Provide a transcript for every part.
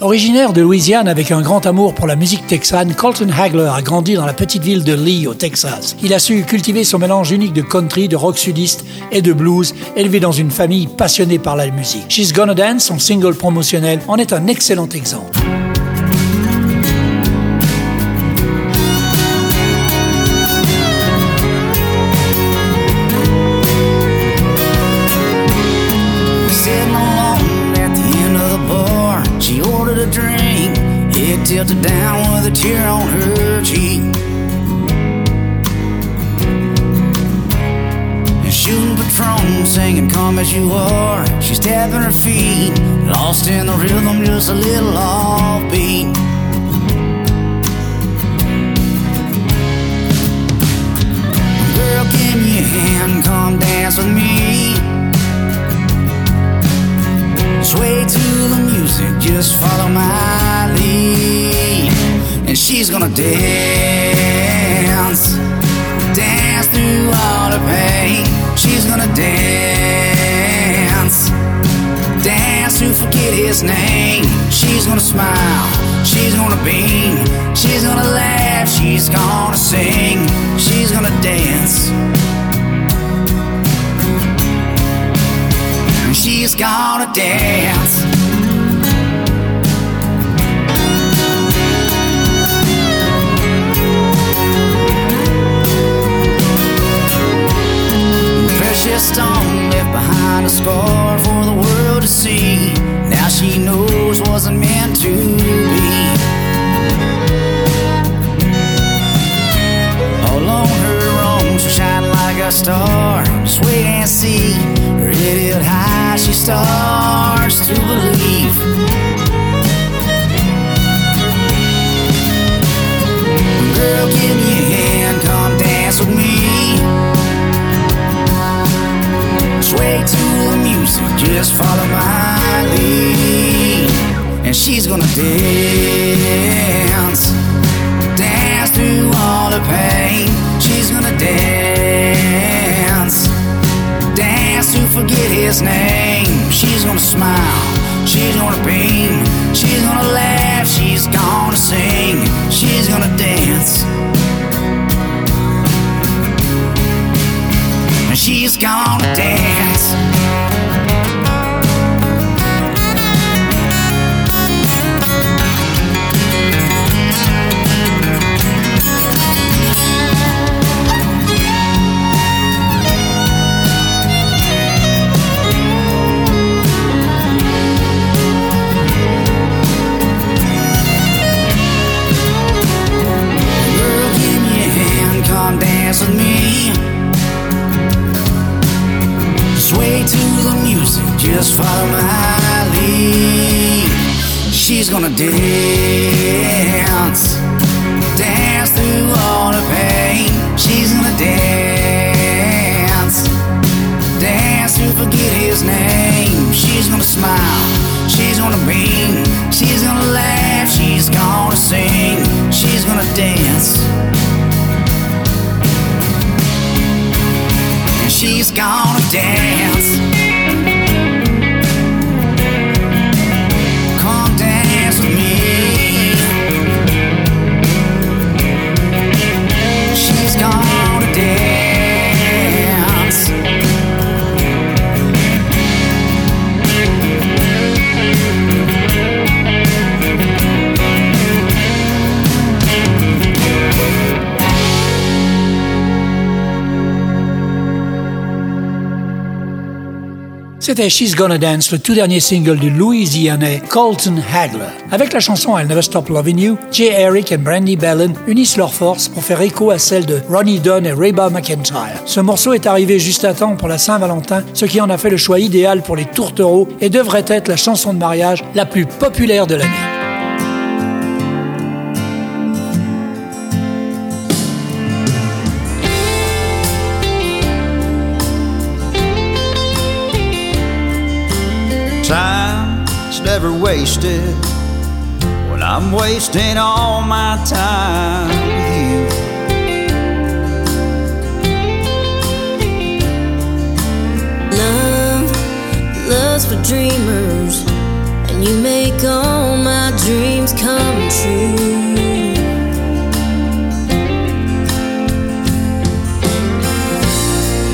Originaire de Louisiane avec un grand amour pour la musique texane, Colton Hagler a grandi dans la petite ville de Lee au Texas. Il a su cultiver son mélange unique de country, de rock sudiste et de blues, élevé dans une famille passionnée par la musique. She's Gonna Dance, son single promotionnel, en est un excellent exemple. Just a little offbeat. Gonna dance. She's gonna dance, dance through all the pain. She's gonna dance, dance to forget his name. She's gonna smile, she's gonna beam, she's gonna laugh, she's gonna sing, she's gonna dance. And she's gonna dance. C'était She's Gonna Dance, le tout dernier single du Louisianais Colton Hagler. Avec la chanson I'll Never Stop Loving You, Jay Eric et Brandy Bellin unissent leurs forces pour faire écho à celle de Ronnie Dunn et Reba McIntyre. Ce morceau est arrivé juste à temps pour la Saint-Valentin, ce qui en a fait le choix idéal pour les tourtereaux et devrait être la chanson de mariage la plus populaire de l'année. Wasted when I'm wasting all my time with you. Love, love's for dreamers, and you make all my dreams come true.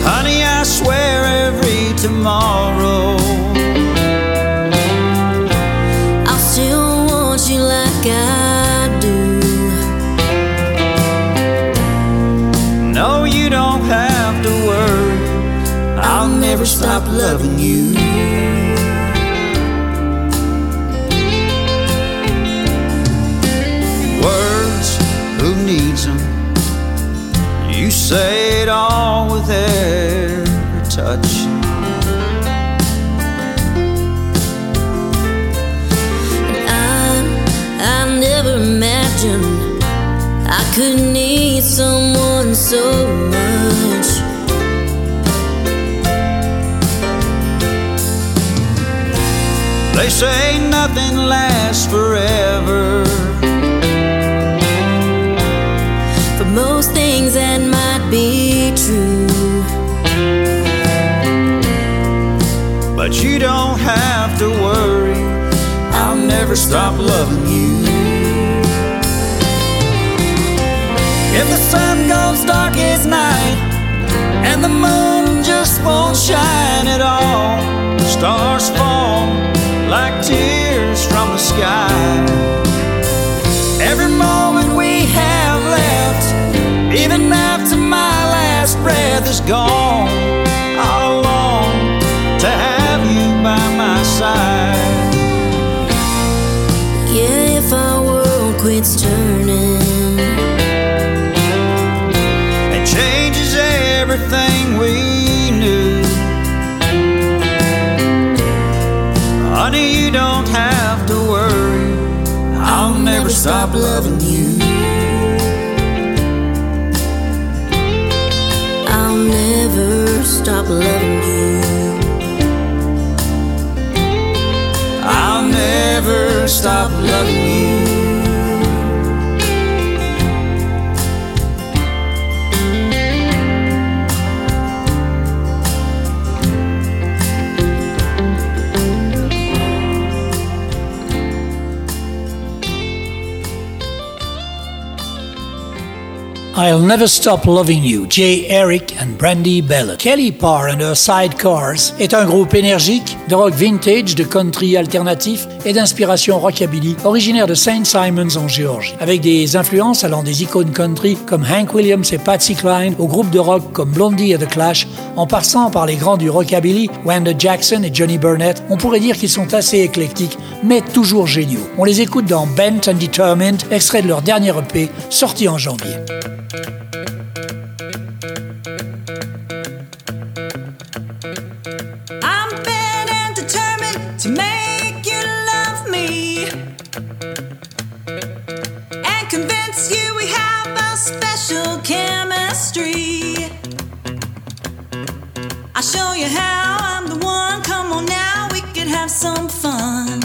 Honey, I swear every tomorrow stop loving you. Words, who needs them? You say it all with every touch. I, I never imagined I could need someone so much. They say nothing lasts forever. For most things that might be true. But you don't have to worry, I'll never stop loving you. If the sun goes dark as night and the moon just won't shine at all, stars fall like tears from the sky. Every moment we have left, even after my last breath is gone, have to worry. I'll never stop loving you. I'll never stop loving you. I'll never stop loving you. I'll Never Stop Loving You, Jay Eric and Brandy Bellot. Kelly Parr and her Sidecars est un groupe énergique de rock vintage, de country alternatif et d'inspiration rockabilly, originaire de St. Simons en Géorgie. Avec des influences allant des icônes country comme Hank Williams et Patsy Cline, aux groupes de rock comme Blondie et The Clash, en passant par les grands du rockabilly, Wanda Jackson et Johnny Burnett, on pourrait dire qu'ils sont assez éclectiques, mais toujours géniaux. On les écoute dans Bent and Determined, extrait de leur dernier EP, sorti en janvier. I'm bent and determined to make you love me and convince you we have a special chemistry. I'll show you how I'm the one. Come on now, we can have some fun.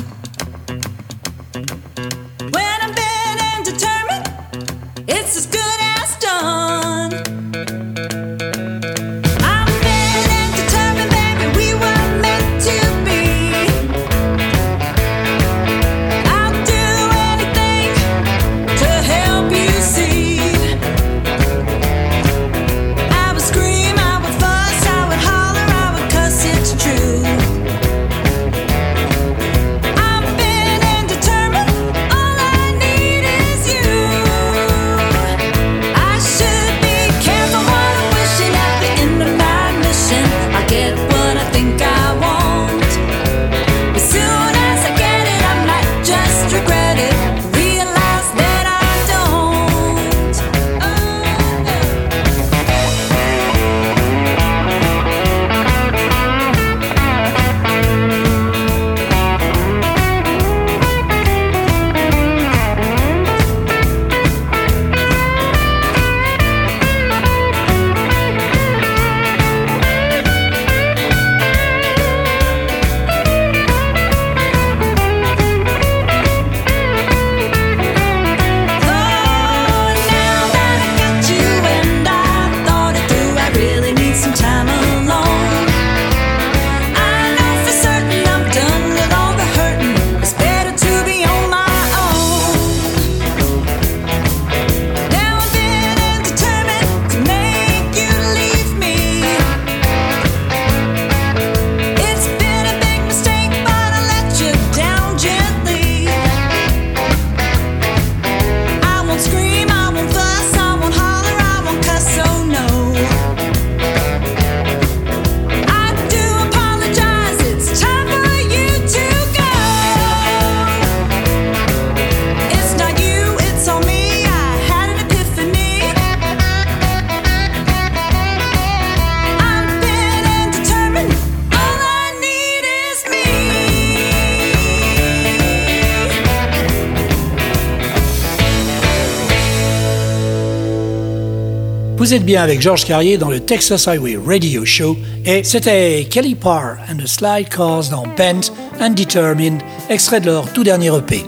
Vous êtes bien avec Georges Carrier dans le Texas Highway Radio Show et c'était Kelly Parr and the Slide Cars dans Bent and Determined, extrait de leur tout dernier EP. You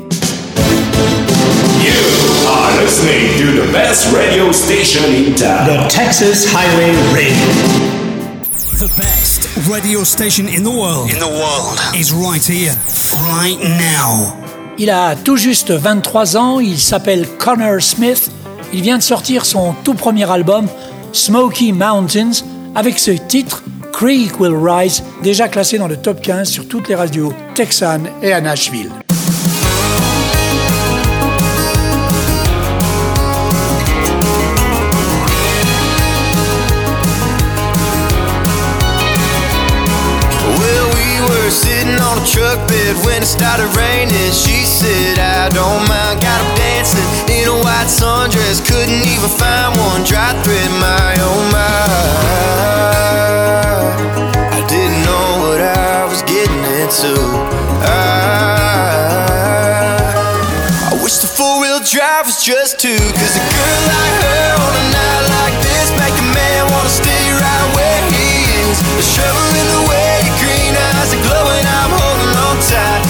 are listening to the best radio station in town. The Texas Highway Radio. The best radio station in the world. In the world. Is right here. Right now. Il a tout juste 23 ans, il s'appelle Connor Smith. Il vient de sortir son tout premier album, Smoky Mountains, avec ce titre, Creek Will Rise, déjà classé dans le top 15 sur toutes les radios texanes et à Nashville. White sundress. Couldn't even find one dry thread, my oh my. I didn't know what I was getting into. I, I wish the four wheel drive was just two. Cause a girl like her on a night like this make a man wanna stay right where he is. The shovel in the way, green eyes are glowing. I'm holding on tight,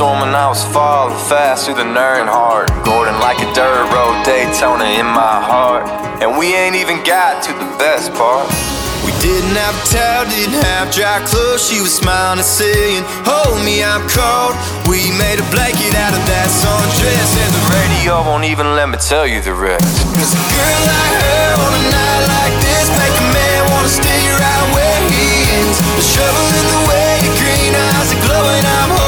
storming. I was falling fast through the Earnhardt, Gordon like a dirt road Daytona in my heart. And we ain't even got to the best part. We didn't have towel, didn't have dry clothes. She was smiling and saying, Hold me, I'm cold. We made a blanket out of that sundress, and the radio won't even let me tell you the rest. Cause a girl like her on a night like this make a man wanna stay right where he is. The shovel in the way, your green eyes are glowing. I'm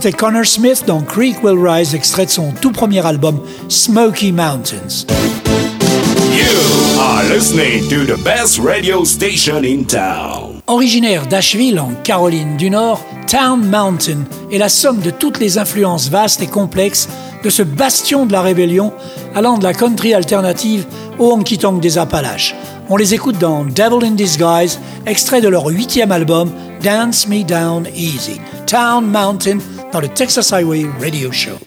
C'était Connor Smith dans Creek Will Rise, extrait de son tout premier album Smoky Mountains. Are listening to the best radio station in town. Originaire d'Asheville en Caroline du Nord, Town Mountain est la somme de toutes les influences vastes et complexes de ce bastion de la rébellion allant de la country alternative au honky-tonk des Appalaches. On les écoute dans Devil in Disguise, extrait de leur huitième album Dance Me Down Easy. Town Mountain dans le Texas Highway Radio Show.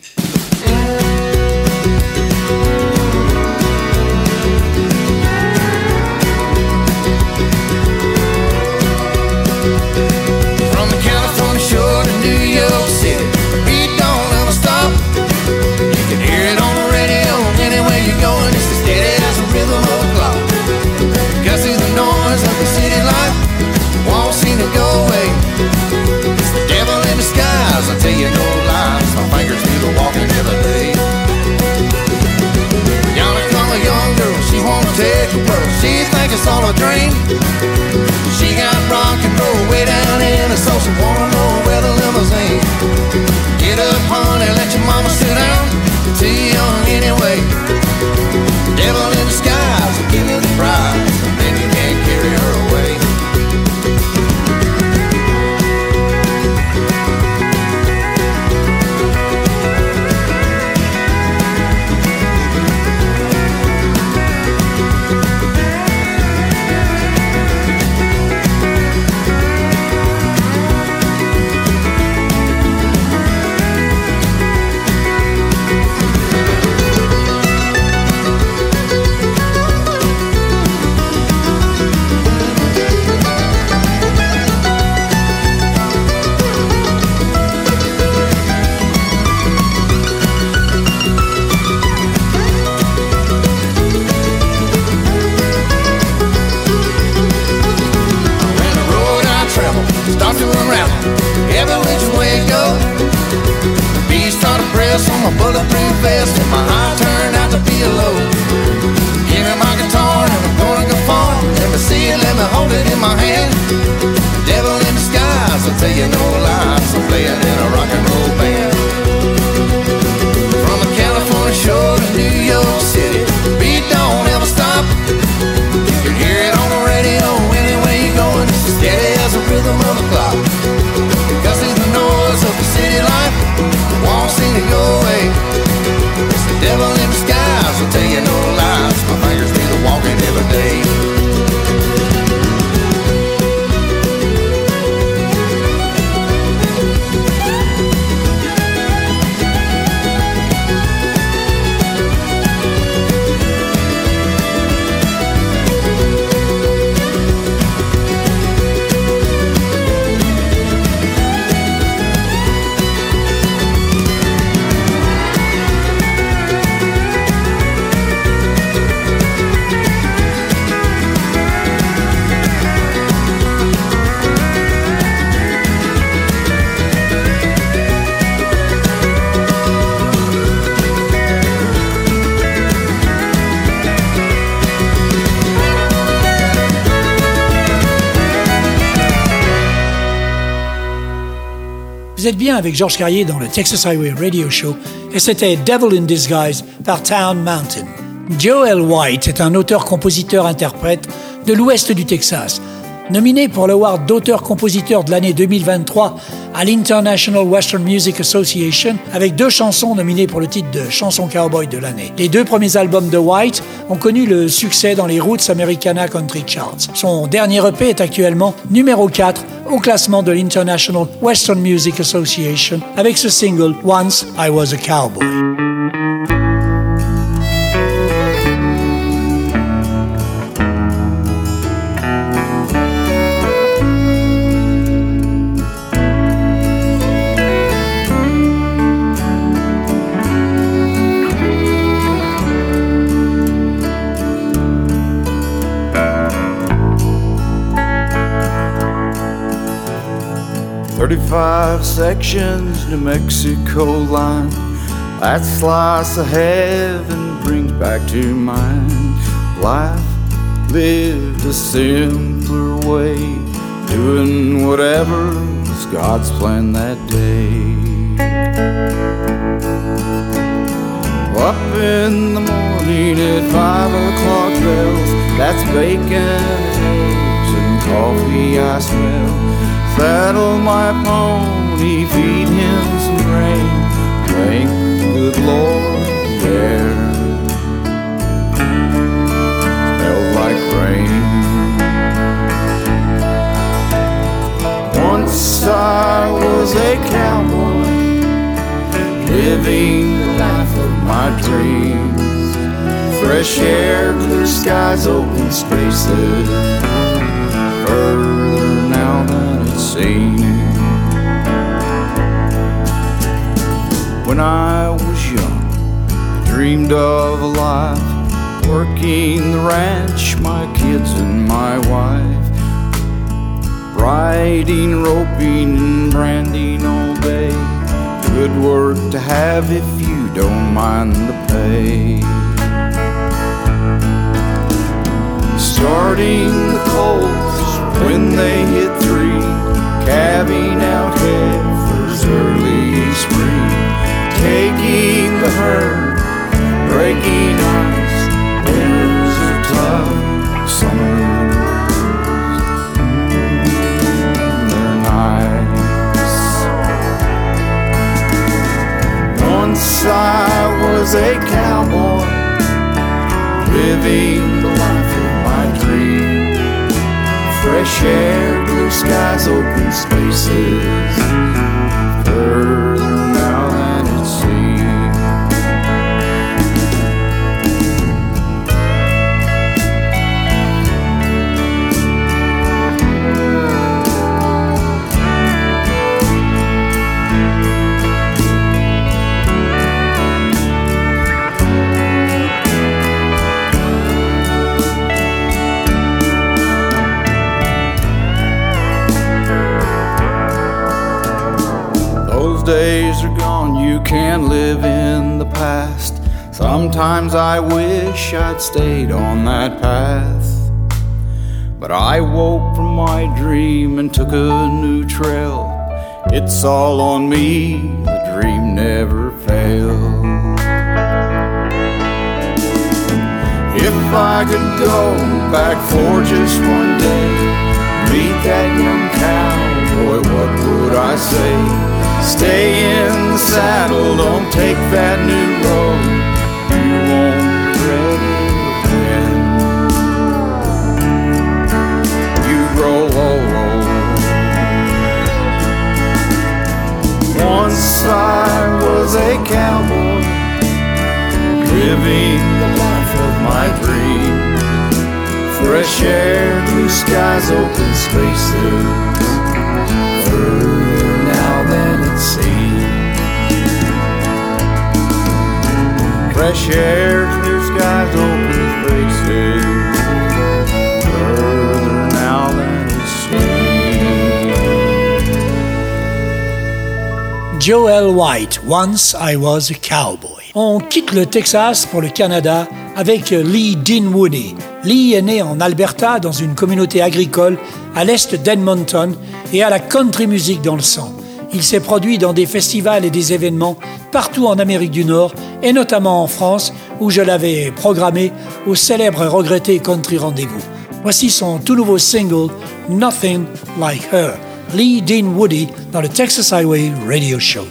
Shore to New York City, the beat don't ever stop. You can hear it on the radio anywhere you're going. It's as steady as the rhythm of a clock. Guess it's the noise of the city life won't seem to go away. It's the devil in disguise. I tell you no lies. My fingers do the walking it's all a dream. She got rock and roll way down in her, so she wanna know where the limousine. Get up, honey, let your mama sit down. Too young anyway. Devil in disguise give you the prize, and then you can't carry her away. Bien avec Georges Carrier dans le Texas Highway Radio Show et c'était Devil in Disguise par Town Mountain. Joel White est un auteur-compositeur-interprète de l'ouest du Texas. Nominé pour l'award d'auteur-compositeur de l'année 2023 à l'International Western Music Association avec deux chansons nominées pour le titre de chanson cowboy de l'année. Les deux premiers albums de White ont connu le succès dans les Roots Americana Country Charts. Son dernier EP est actuellement numéro 4 au classement de l'International Western Music Association avec ce single Once I Was a Cowboy. 35 sections, New Mexico line. That slice of heaven brings back to mind life lived a simpler way, doing whatever was God's plan that day. Up in the morning at five o'clock bells, that's bacon, eggs, and coffee I smell. Saddle my pony, feed him some grain. Thank good Lord, air smelled like rain. Once I was a cowboy, living the life of my dreams. Fresh air, clear skies, open spaces. Now When I was young, I dreamed of a life working the ranch, my kids and my wife. Riding, roping, and branding all day. Good work to have if you don't mind the pay. Starting the colts when they hit three, calving out heifers early spring, taking the herd, breaking ice. Winters are tough, they're nice. Once I was a cowboy, living the life of. Fresh air, blue skies, open spaces. Further days are gone, you can't live in the past. Sometimes I wish I'd stayed on that path. But I woke from my dream and took a new trail. It's all on me, the dream never failed. If I could go back for just one day, meet that young cowboy, what would I say? Stay in saddle, don't take that new road. You won't regret it again. You grow old. Once I was a cowboy, living the life of my dream. Fresh air, blue skies, open spaces. Fresh air, clear skies, open spaces. Joel White, Once I Was a Cowboy. On quitte le Texas pour le Canada avec Lee Dinwoody. Lee est né en Alberta dans une communauté agricole à l'est d'Edmonton et a la country music dans le sang. Il s'est produit dans des festivals et des événements partout en Amérique du Nord et notamment en France où je l'avais programmé au célèbre et regretté Country Rendez-vous. Voici son tout nouveau single Nothing Like Her, Lee Dean Woody dans le Texas Highway Radio Show.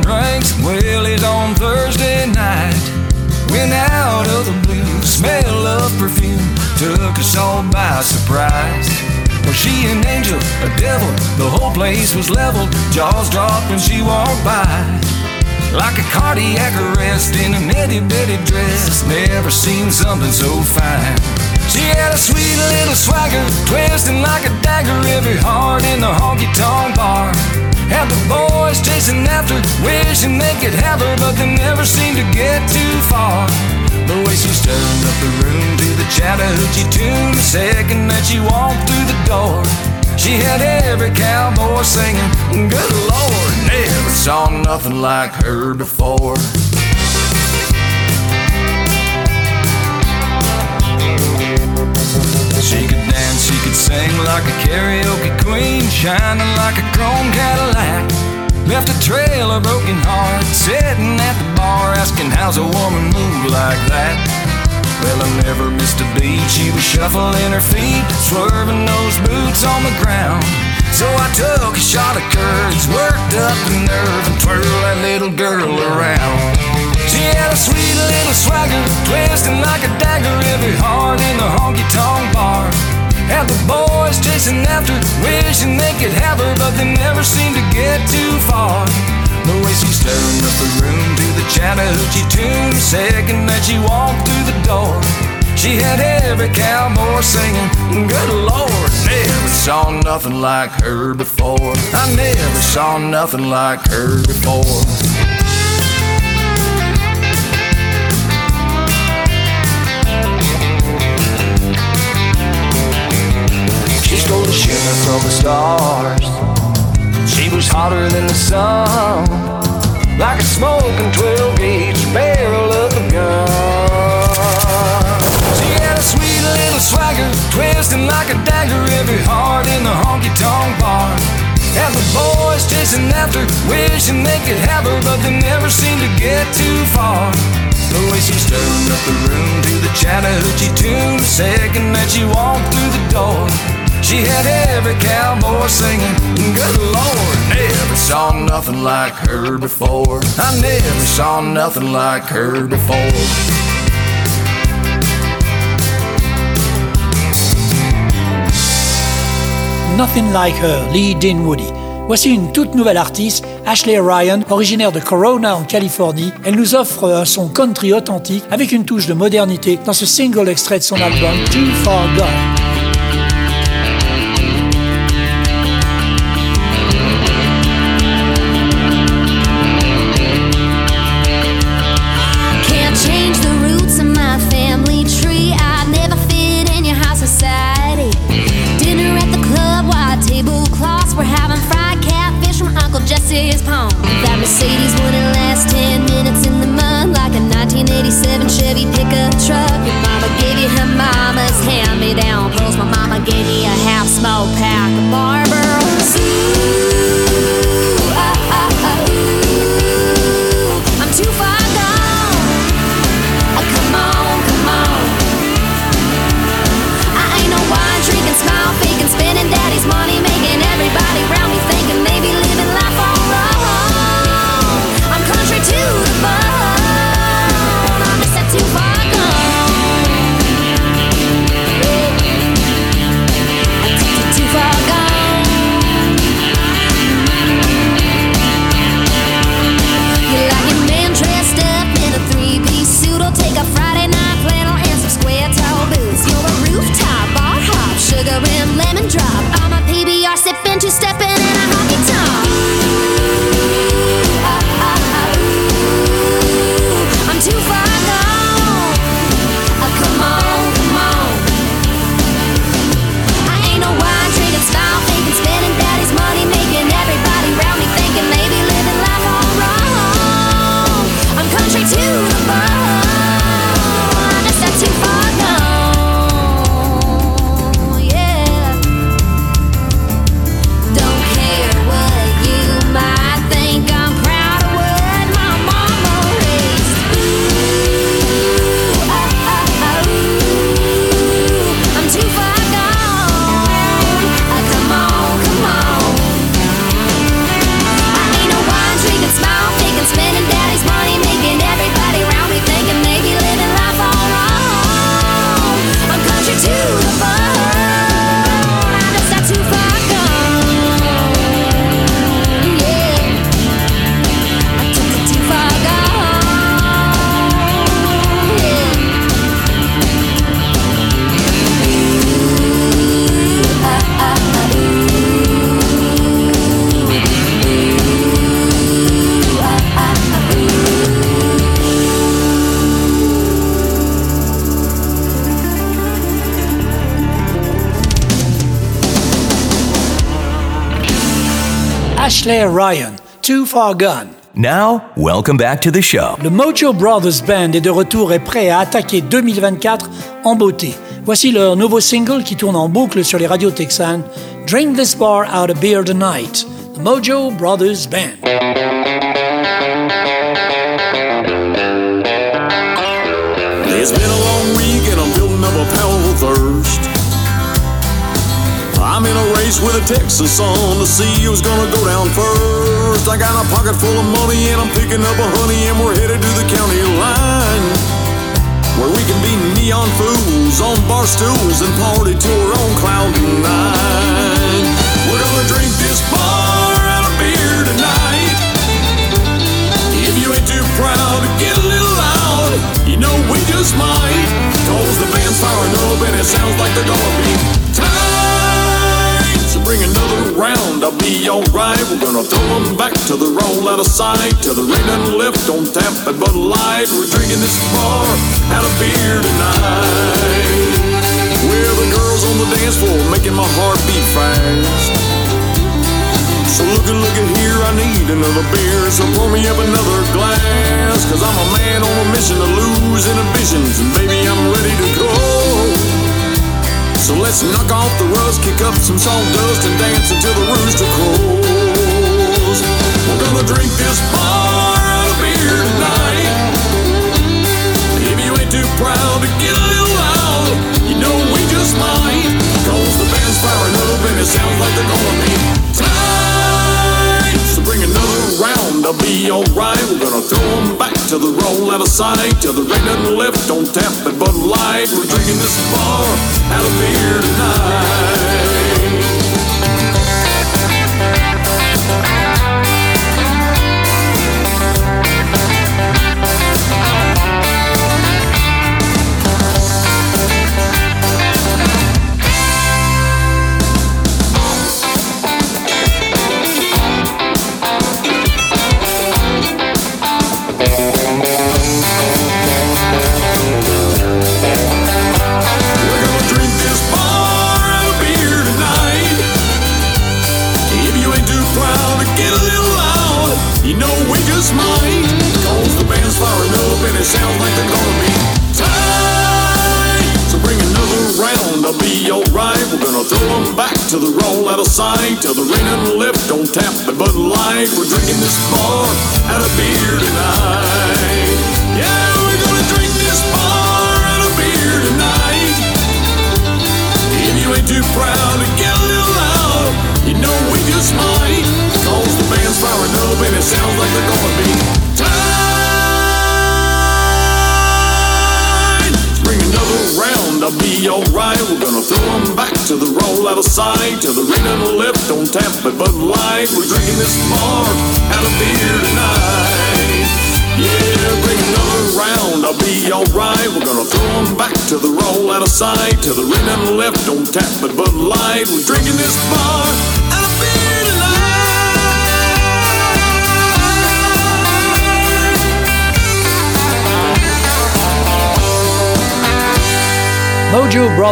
drinks. On Thursday. Went out of the blue, smell of perfume took us all by surprise. Was she an angel, a devil? The whole place was leveled, jaws dropped when she walked by. Like a cardiac arrest in an itty bitty dress, never seen something so fine. She had a sweet little swagger, twisting like a dagger, every heart in the honky tonk bar. Had the boys chasing after, wishing they could have her, but they never seemed to get too far. The way she stirred up the room to the Chattahoochee tune, the second that she walked through the door. She had every cowboy singing, Good Lord, never saw nothing like her before. Sing like a karaoke queen, shining like a chrome Cadillac. Left a trail of broken hearts, sitting at the bar, asking how's a woman move like that. Well, I never missed a beat. She was shuffling her feet, swerving those boots on the ground. So I took a shot of courage, worked up the nerve, and twirled that little girl around. She had a sweet little swagger, twisting like a dagger, every heart in the honky tonk bar. Had the boys chasing after, wishing they could have her, but they never seemed to get too far. The way she stirred up the room to the Chattahoochee tune, second that she walked through the door. She had every cowboy singing, Good Lord, never saw nothing like her before. I never saw nothing like her before. She stole the shimmer from the stars. She was hotter than the sun, like a smoking 12 gauge barrel of a gun. She had a sweet little swagger, twisting like a dagger, every heart in the honky tonk bar. And the boys chasing after, wishing they could have her, but they never seemed to get too far. The way she stirred up the room to the Chattahoochee tune, the second that she walked through the door. She had every cowboy singing, Good Lord, never saw nothing like her before. I never saw nothing like her before. Nothing Like Her, Lee Dinwoody. Voici une toute nouvelle artiste, Ashley Ryan, originaire de Corona en Californie. Elle nous offre son country authentique avec une touche de modernité dans ce single extrait de son album Too Far Gone. Ashley Ryan, Too Far Gone. Now, welcome back to the show. Le Mojo Brothers Band est de retour et prêt à attaquer 2024 en beauté. Voici leur nouveau single qui tourne en boucle sur les radios texanes, Drink This Bar Out of Beer Tonight, The Mojo Brothers Band. I'm in a race with a Texas on to see who's gonna go down first. I got a pocket full of money and I'm picking up a honey and we're headed to the county line. Where we can be neon fools on bar stools and party to our own cloud nine. We're gonna drink this bar out of beer tonight. If you ain't too proud to get a little loud, you know we just might. Cause the band's firing up and it sounds like they're gonna be round, I'll be alright. We're gonna throw them back to the roll out of sight. Till the rain done left on tap at Bud Light. We're drinking this bar out of beer tonight. We're the girls on the dance floor making my heart beat fast. So looky, looky here, I need another beer. So pour me up another glass. Cause I'm a man on a mission to lose inhibitions. And baby, I'm ready to go. So let's knock off the rust, kick up some sawdust, and dance until the rooster crows. We're gonna drink this bar of beer tonight. If you ain't too proud to get a little loud, you know we just might. Cause the band's firing up and it sounds like they're gonna be tight. Be alright. We're gonna throw them back to the roll out of sight. Till the rain doesn't lift on tap at Bud Light. We're drinking this bar out of beer tonight.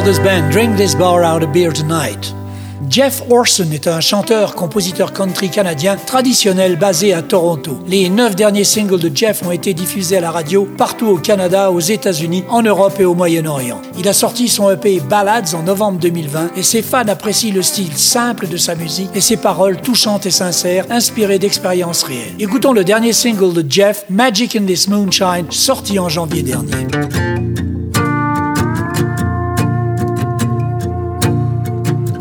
Drink This Bar Out Beer Tonight. Jeff Orson est un chanteur-compositeur country canadien traditionnel basé à Toronto. Les neuf derniers singles de Jeff ont été diffusés à la radio partout au Canada, aux États-Unis, en Europe et au Moyen-Orient. Il a sorti son EP Ballads en novembre 2020 et ses fans apprécient le style simple de sa musique et ses paroles touchantes et sincères, inspirées d'expériences réelles. Écoutons le dernier single de Jeff, Magic in This Moonshine, sorti en janvier dernier.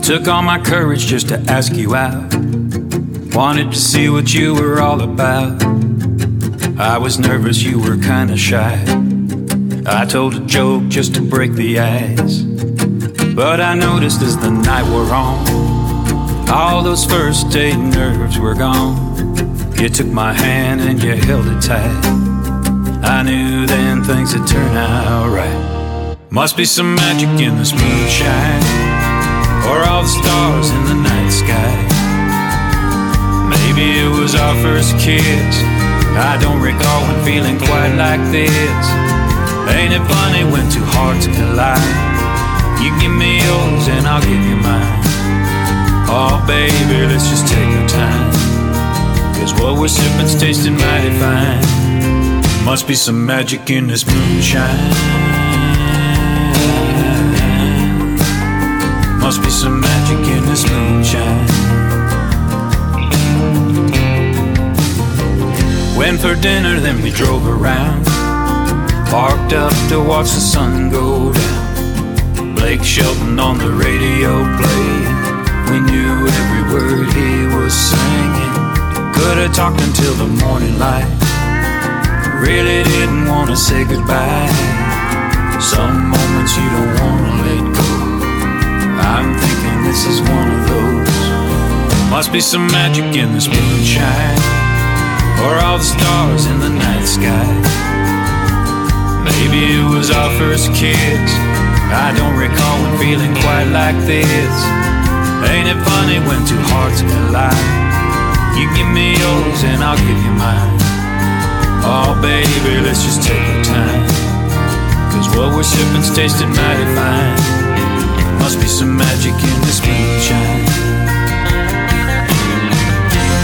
Took all my courage just to ask you out. Wanted to see what you were all about. I was nervous, you were kinda shy. I told a joke just to break the ice. But I noticed as the night wore on, all those first date nerves were gone. You took my hand and you held it tight. I knew then things would turn out right. Must be some magic in this moonshine, or all the stars in the night sky. Maybe it was our first kiss. I don't recall when feeling quite like this. Ain't it funny when two hearts collide? You give me yours and I'll give you mine. Oh, baby, let's just take our time. Cause what we're sipping's tasting mighty fine. Must be some magic in this moonshine. Must be some magic in this moonshine. Went for dinner, then we drove around. Parked up to watch the sun go down. Blake Shelton on the radio playing. We knew every word he was singing. Could have talked until the morning light. Really didn't want to say goodbye. Some moments you don't want to let go. This is one of those. Must be some magic in this moonshine. Or all the stars in the night sky. Maybe it was our first kiss. I don't recall when feeling quite like this. Ain't it funny when two hearts collide? You give me yours and I'll give you mine. Oh, baby, let's just take our time. Cause what we're sipping's tasting mighty fine. Must be some magic in this moonshine.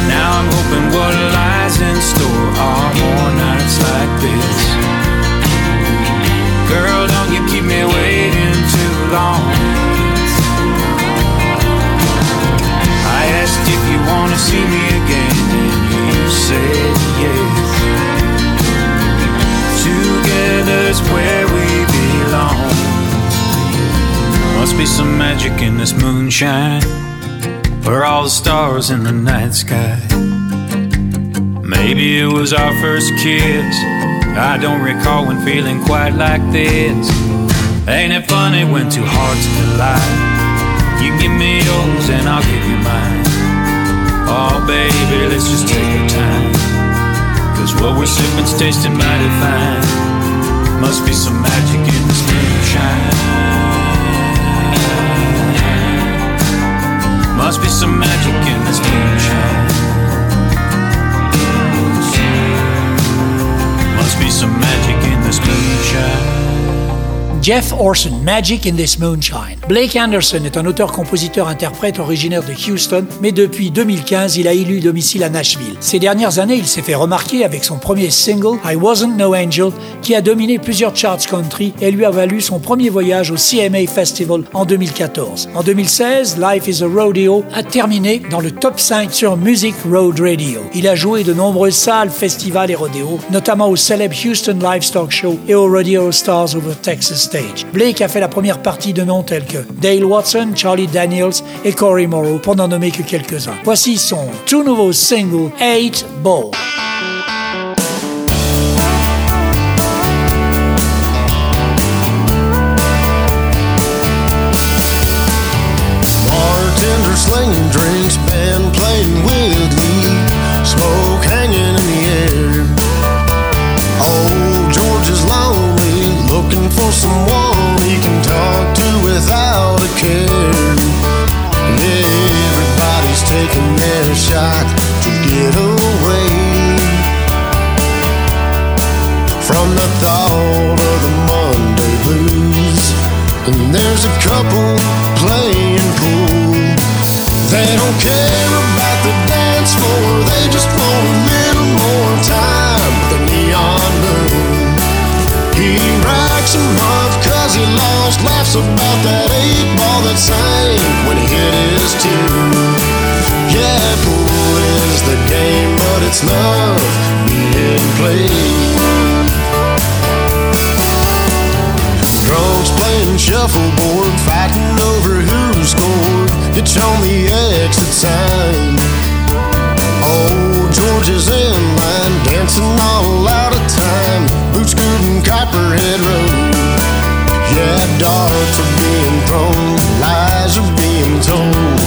Now I'm hoping what lies in store are more nights like this. Girl, don't you keep me waiting too long. I asked if you wanna see me again, and you said yes. Together's where we belong. Must be some magic in this moonshine, for all the stars in the night sky. Maybe it was our first kiss. I don't recall when feeling quite like this. Ain't it funny when two hearts collide? You give me yours and I'll give you mine. Oh, baby, let's just take our time. Cause what we're sipping's tasting mighty fine. Must be some magic in this moonshine. Must be some magic in this moonshine. Must be some magic in this moonshine. Jeff Orson, Magic in This Moonshine. Blake Anderson est un auteur-compositeur-interprète originaire de Houston, mais depuis 2015, il a élu domicile à Nashville. Ces dernières années, il s'est fait remarquer avec son premier single, I Wasn't No Angel, qui a dominé plusieurs charts country et lui a valu son premier voyage au CMA Festival en 2014. En 2016, Life is a Rodeo a terminé dans le top 5 sur Music Road Radio. Il a joué de nombreuses salles, festivals et rodéos, notamment au célèbre Houston Livestock Show et au Rodeo Stars over Texas Blake a fait la première partie de noms tels que Dale Watson, Charlie Daniels et Corey Morrow, pour n'en nommer que quelques-uns. Voici son tout nouveau single, 8 Ball. Laughs about that eight ball that sank when he hit his tune. Yeah, pool is the game, but it's love being played. Drunks playing shuffleboard, fighting over who scored. Ditch on the exit sign. Old George is in line, dancing all out of time. Boots good and Copperhead Road. Darts are being thrown, lies are being told.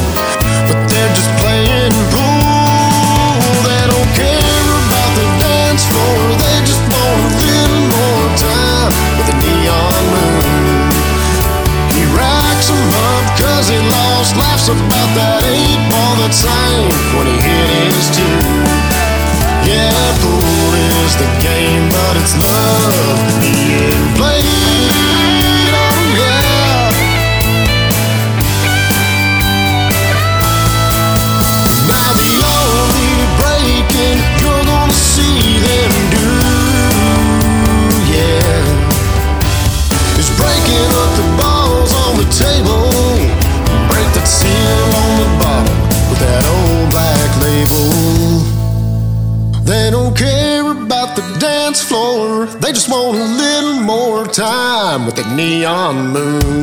But they're just playing pool. They don't care about the dance floor, they just want a little more time with a neon moon. He racks them up cause he lost, laughs about that eight ball that sank when he hit his two. Yeah, pool is the game, but it's love the neon moon.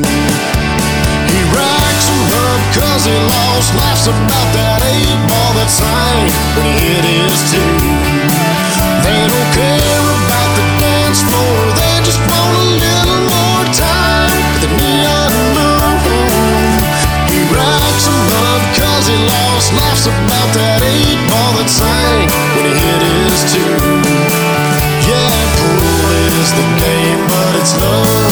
He racks them up cause he lost, laughs about that eight ball that sang when he hit his two. They don't care about the dance floor, they just want a little more time with the neon moon. He racks them up cause he lost, laughs about that eight ball that sang when he hit his two. Yeah, pool is the game, but it's love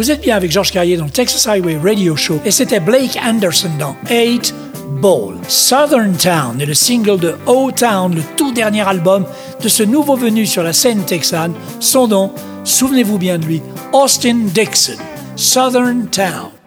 Vous êtes bien avec Georges Carrier dans le Texas Highway Radio Show et c'était Blake Anderson dans Eight Ball. Southern Town est le single de O-Town, le tout dernier album de ce nouveau venu sur la scène texane. Son nom, souvenez-vous bien de lui, Austin Dixon. Southern Town.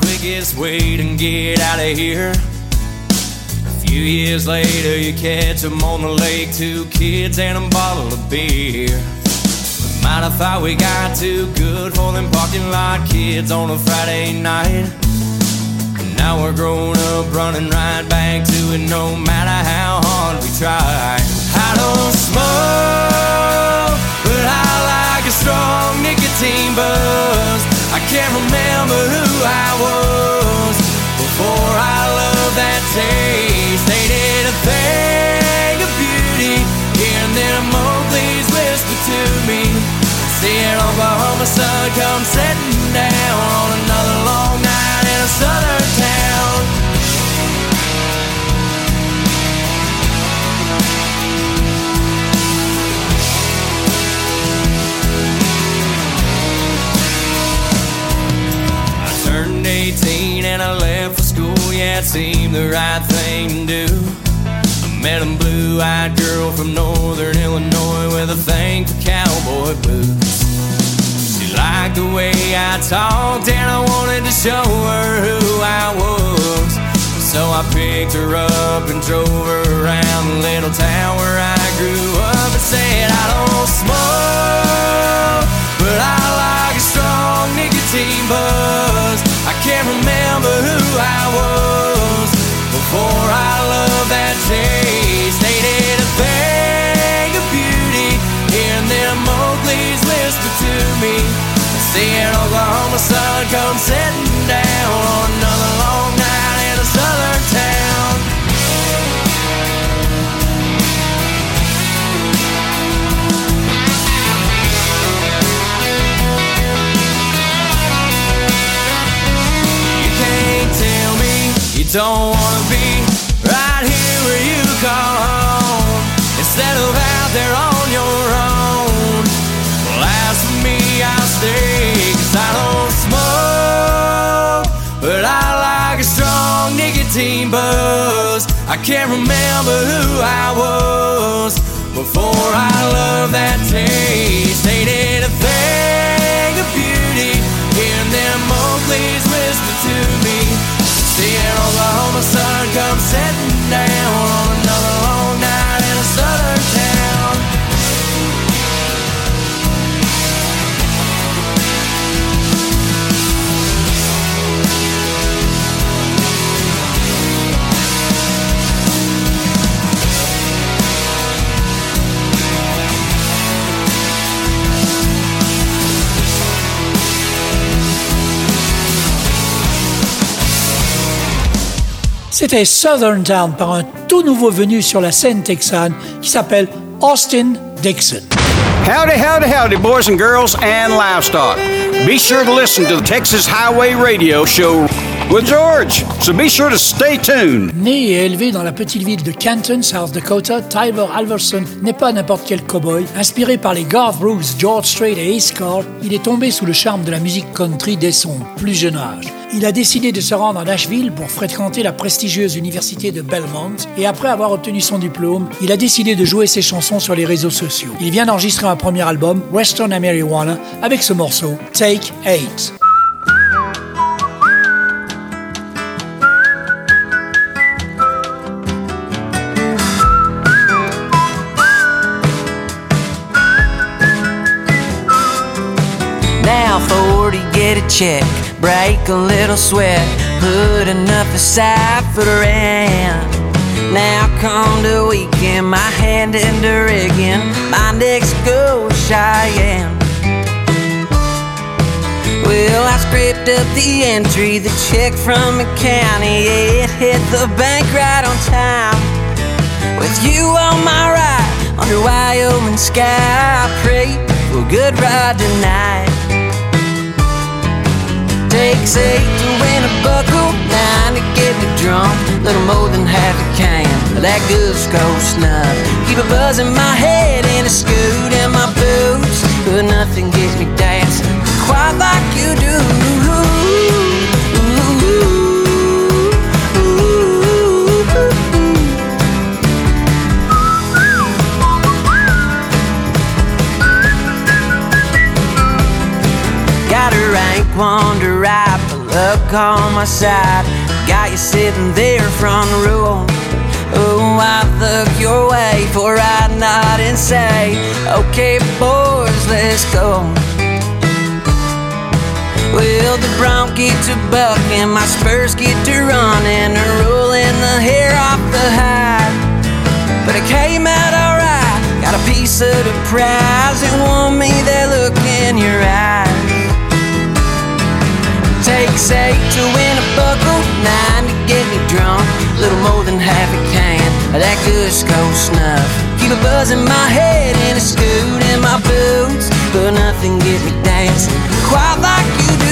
Quickest way to get out of here. A few years later, you catch catch 'em on the lake, two kids and a bottle of beer. We might have thought we got too good for them parking lot kids on a Friday night. And now we're grown up, running right back to it, no matter how hard we try. I don't smoke, but I like a strong nicotine buzz. I can't remember who I was before I loved that taste. Ain't it a thing of beauty? Hearing them Mowgli's whisper to me. Seeing Oklahoma sun come setting down on another long night in a southern it seemed the right thing to do. I met a blue-eyed girl from northern Illinois with a thing for cowboy boots. She liked the way I talked and I wanted to show her who I was. So I picked her up and drove her around the little town where I grew up and said I don't smoke, but I like a strong nicotine buzz. I can't remember who I was before I loved that taste. Ain't it a thing of beauty? Hearing them Mowgli's whisper to me. Seeing Oklahoma sun come setting down on another long night in a southern town. You can't tell me you don't buzz. I can't remember who I was before I loved that taste. Ain't it a thing of beauty? Hearing them Mowgli's whisper to me. Seeing Oklahoma sun come setting down C'était Southern Town par un tout nouveau venu sur la scène texane qui s'appelle Austin Dixon. Howdy, howdy, howdy, boys and girls and livestock. Be sure to listen to the Texas Highway Radio Show with George. So be sure to stay tuned. Né et élevé dans la petite ville de Canton, South Dakota, Tyler Alverson n'est pas n'importe quel cowboy. Inspiré par les Garth Brooks, George Strait et Ace Carr, il est tombé sous le charme de la musique country dès son plus jeune âge. Il a décidé de se rendre à Nashville pour fréquenter la prestigieuse université de Belmont et après avoir obtenu son diplôme, il a décidé de jouer ses chansons sur les réseaux sociaux. Il vient d'enregistrer un premier album, Western Marijuana, avec ce morceau, Take 8. Get a check, break a little sweat, put enough aside for the rent. Now come the weekend, my hand in the rigging, my next go Cheyenne. Well, I scraped up the entry, the check from the county, it hit the bank right on time. With you on my ride, under Wyoming sky, I pray for a good ride tonight. Takes eight to win a buckle, nine to get me drunk. Little more than half a can of that good Skoal snuff. Keep a buzz in my head and a scoot in my boots, but nothing gets me dancing quite like you do. One to but luck on my side. Got you sitting there front row. Oh, I look your way for I nod and say, Okay, boys, let's go. Well, the Bronc get to bucking, my spurs get to running, and rolling the hair off the hide. But it came out alright, got a piece of the prize, and won me that look in your eyes. Takes eight to win a buckle, nine to get me drunk, little more than half a can of that good Skoal snuff. Keep a buzz in my head and a scoot in my boots, but nothing get me dancing quite like you do.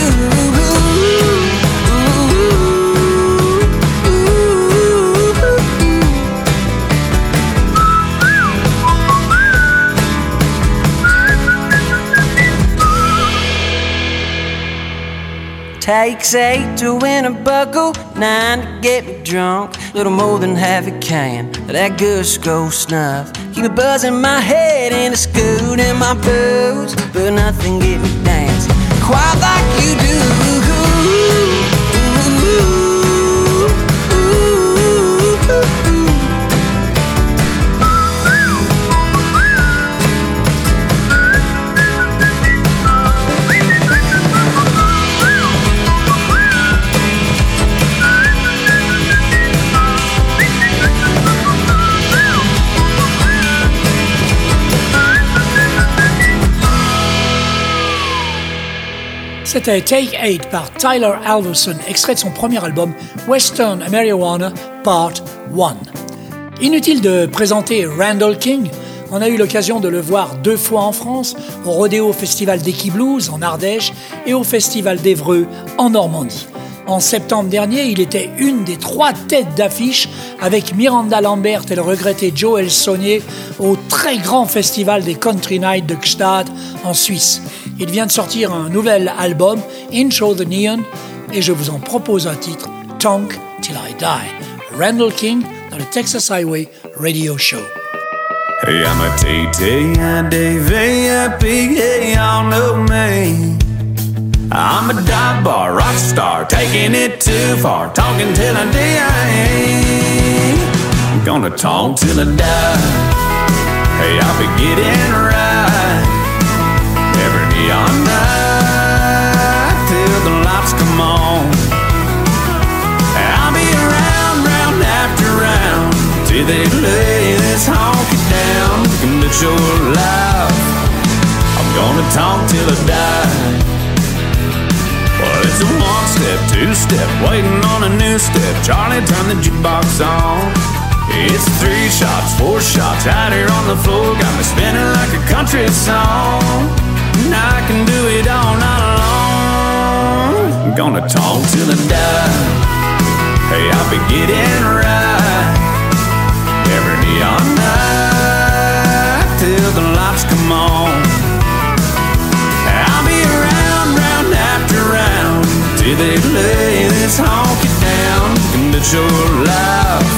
Takes eight to win a buckle, nine to get me drunk. Little more than half a can of that good Skoal snuff. Keep a buzz in my head and a scoot in my boots, but nothing get me dancing quite like you do. C'était Take 8 par Tyler Alverson, extrait de son premier album Western Marijuana Part 1. Inutile de présenter Randall King, on a eu l'occasion de le voir deux fois en France, au Rodéo Festival d'Equiblues en Ardèche et au Festival d'Evreux en Normandie. En septembre dernier, il était une des trois têtes d'affiche avec Miranda Lambert et le regretté Joel Saunier au très grand festival des Country Nights de Gstaad en Suisse. Il vient de sortir un nouvel album, Intro the Neon, et je vous en propose un titre, Tonk Till I Die. Randall King dans le Texas Highway Radio Show. Hey, I'm a T-T-I-D-V-I-P, hey, y'all know me. I'm a dive bar rock star, taking it too far, talking till I die. I'm gonna talk till I die. Hey, I'll be getting right they lay this honky down. Commit your life. I'm gonna talk till I die. Well, it's a one step, two step, waiting on a new step. Charlie, turn the jukebox on. It's three shots, four shots out here on the floor. Got me spinning like a country song. And I can do it all night long. I'm gonna talk till I die. Hey, I'll be getting right night till the lights come on. I'll be round, round after round till they lay this honky down. And bet your life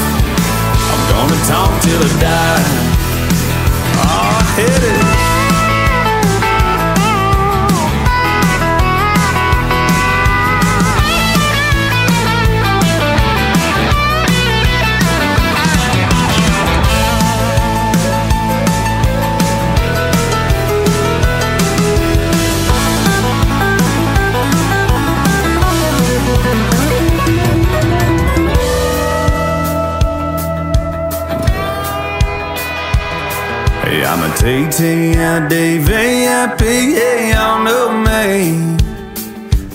I'm gonna talk till I die. Hit it. Hey, I'm a T-T-I-D-V-I-P, y'all know me.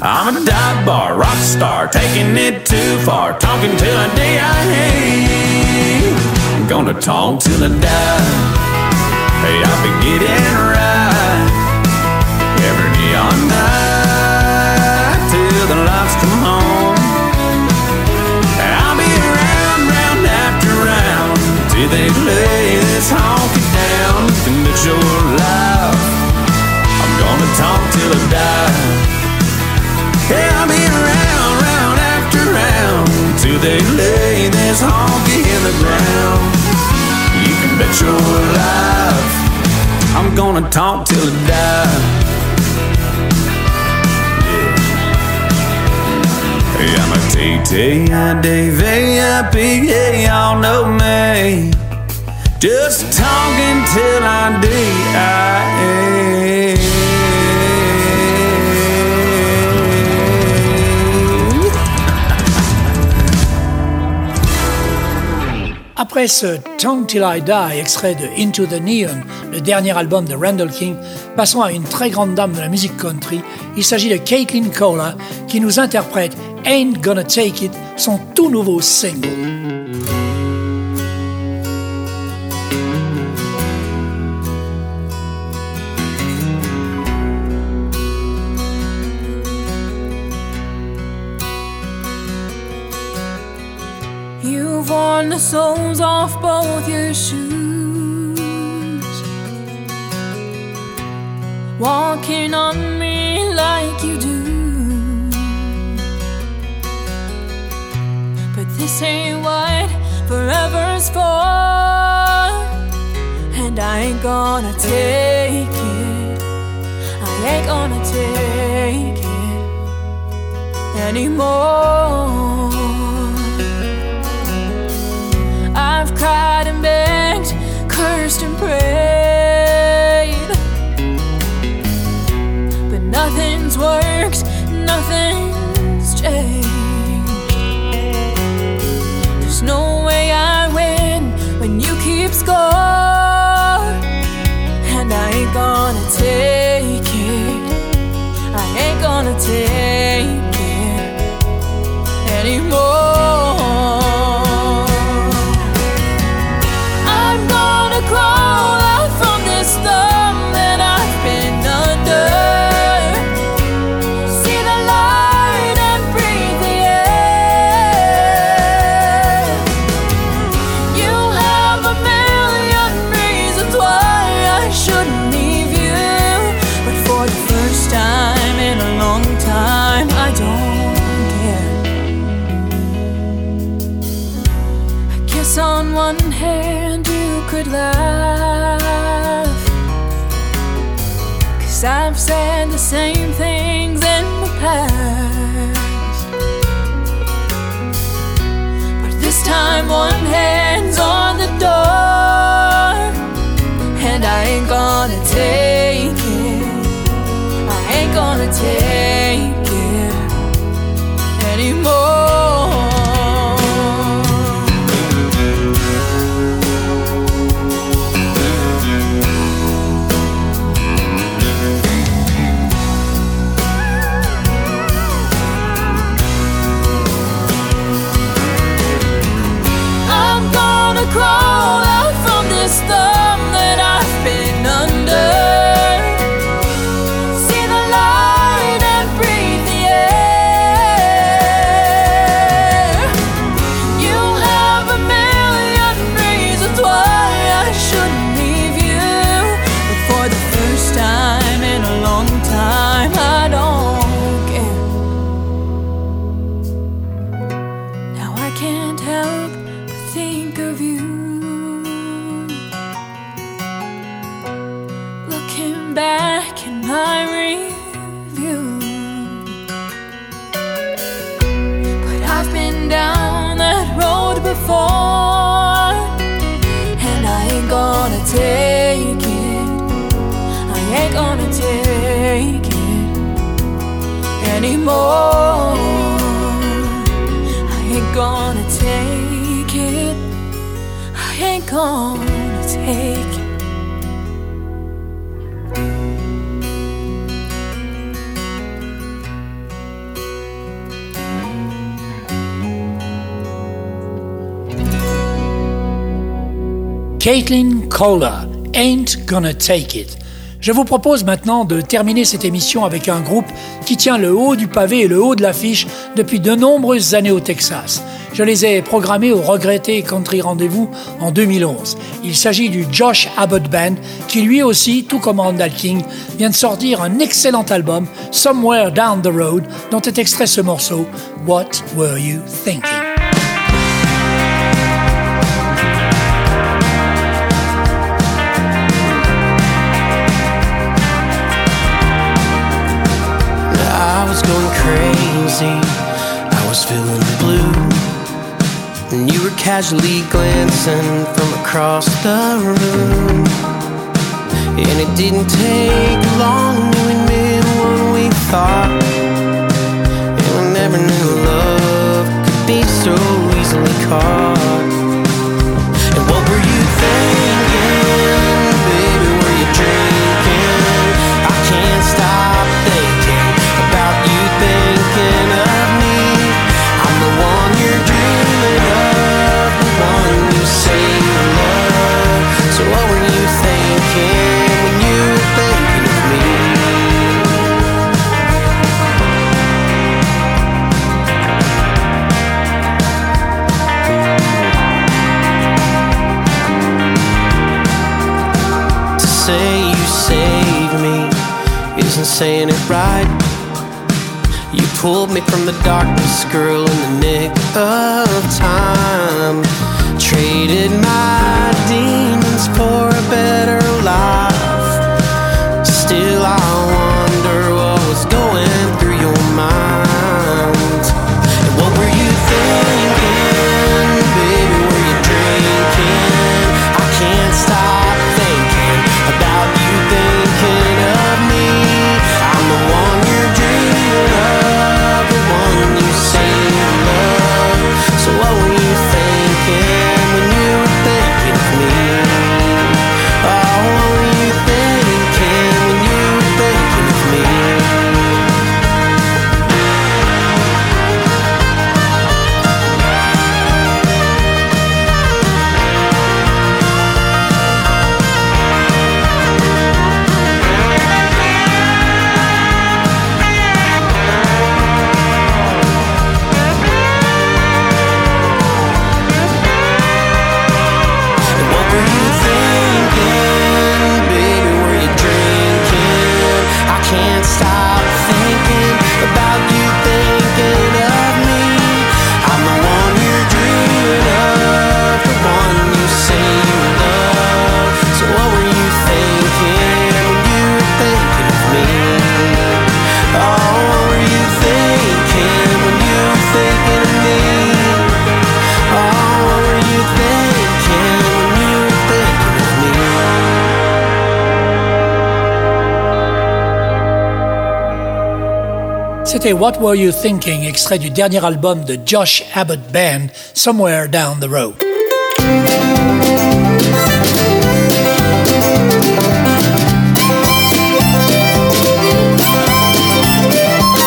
I'm a dive bar rock star, taking it too far, talking till I die. I'm gonna talk till I die. Hey, I'll be getting right every neon night till the lights come on. They lay this honky down. And it's your life. I'm gonna talk till I die. Yeah, I'll be round, round after round till they lay this honky in the ground. You can bet your life. I'm gonna talk till I die. Hey, I'm a T-T-I-D-V-I-P, yeah, y'all know me. Just talking till I die. Après ce Tongue Till I Die, extrait de Into the Neon, le dernier album de Randall King, passons à une très grande dame de la musique country. Il s'agit de Caitlin Cola qui nous interprète Ain't Gonna Take It, son tout nouveau single. You've worn the soles off both your shoes, walking on me like you do. This ain't what forever's for, and I ain't gonna take it. I ain't gonna take it anymore. Caitlin Kohler, Ain't Gonna Take It. Je vous propose maintenant de terminer cette émission avec un groupe qui tient le haut du pavé et le haut de l'affiche depuis de nombreuses années au Texas. Je les ai programmés au regretté Country Rendez-vous en 2011. Il s'agit du Josh Abbott Band qui lui aussi, tout comme Randall King, vient de sortir un excellent album, Somewhere Down the Road, dont est extrait ce morceau, What Were You Thinking? I was going crazy. I was feeling blue. And you were casually glancing from across the room. And it didn't take long to admit what we thought. And we never knew love could be so easily caught. Saying it right. You pulled me from the darkness, girl, in the nick of time. Traded my demons for a better life. Still, I What Were You Thinking, extrait du dernier album de Josh Abbott Band, Somewhere Down the Road.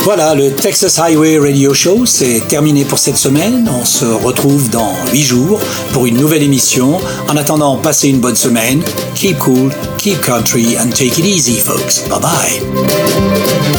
Voilà, le Texas Highway Radio Show, c'est terminé pour cette semaine. On se retrouve dans 8 jours pour une nouvelle émission. En attendant, passez une bonne semaine. Keep cool, keep country, and take it easy, folks. Bye bye.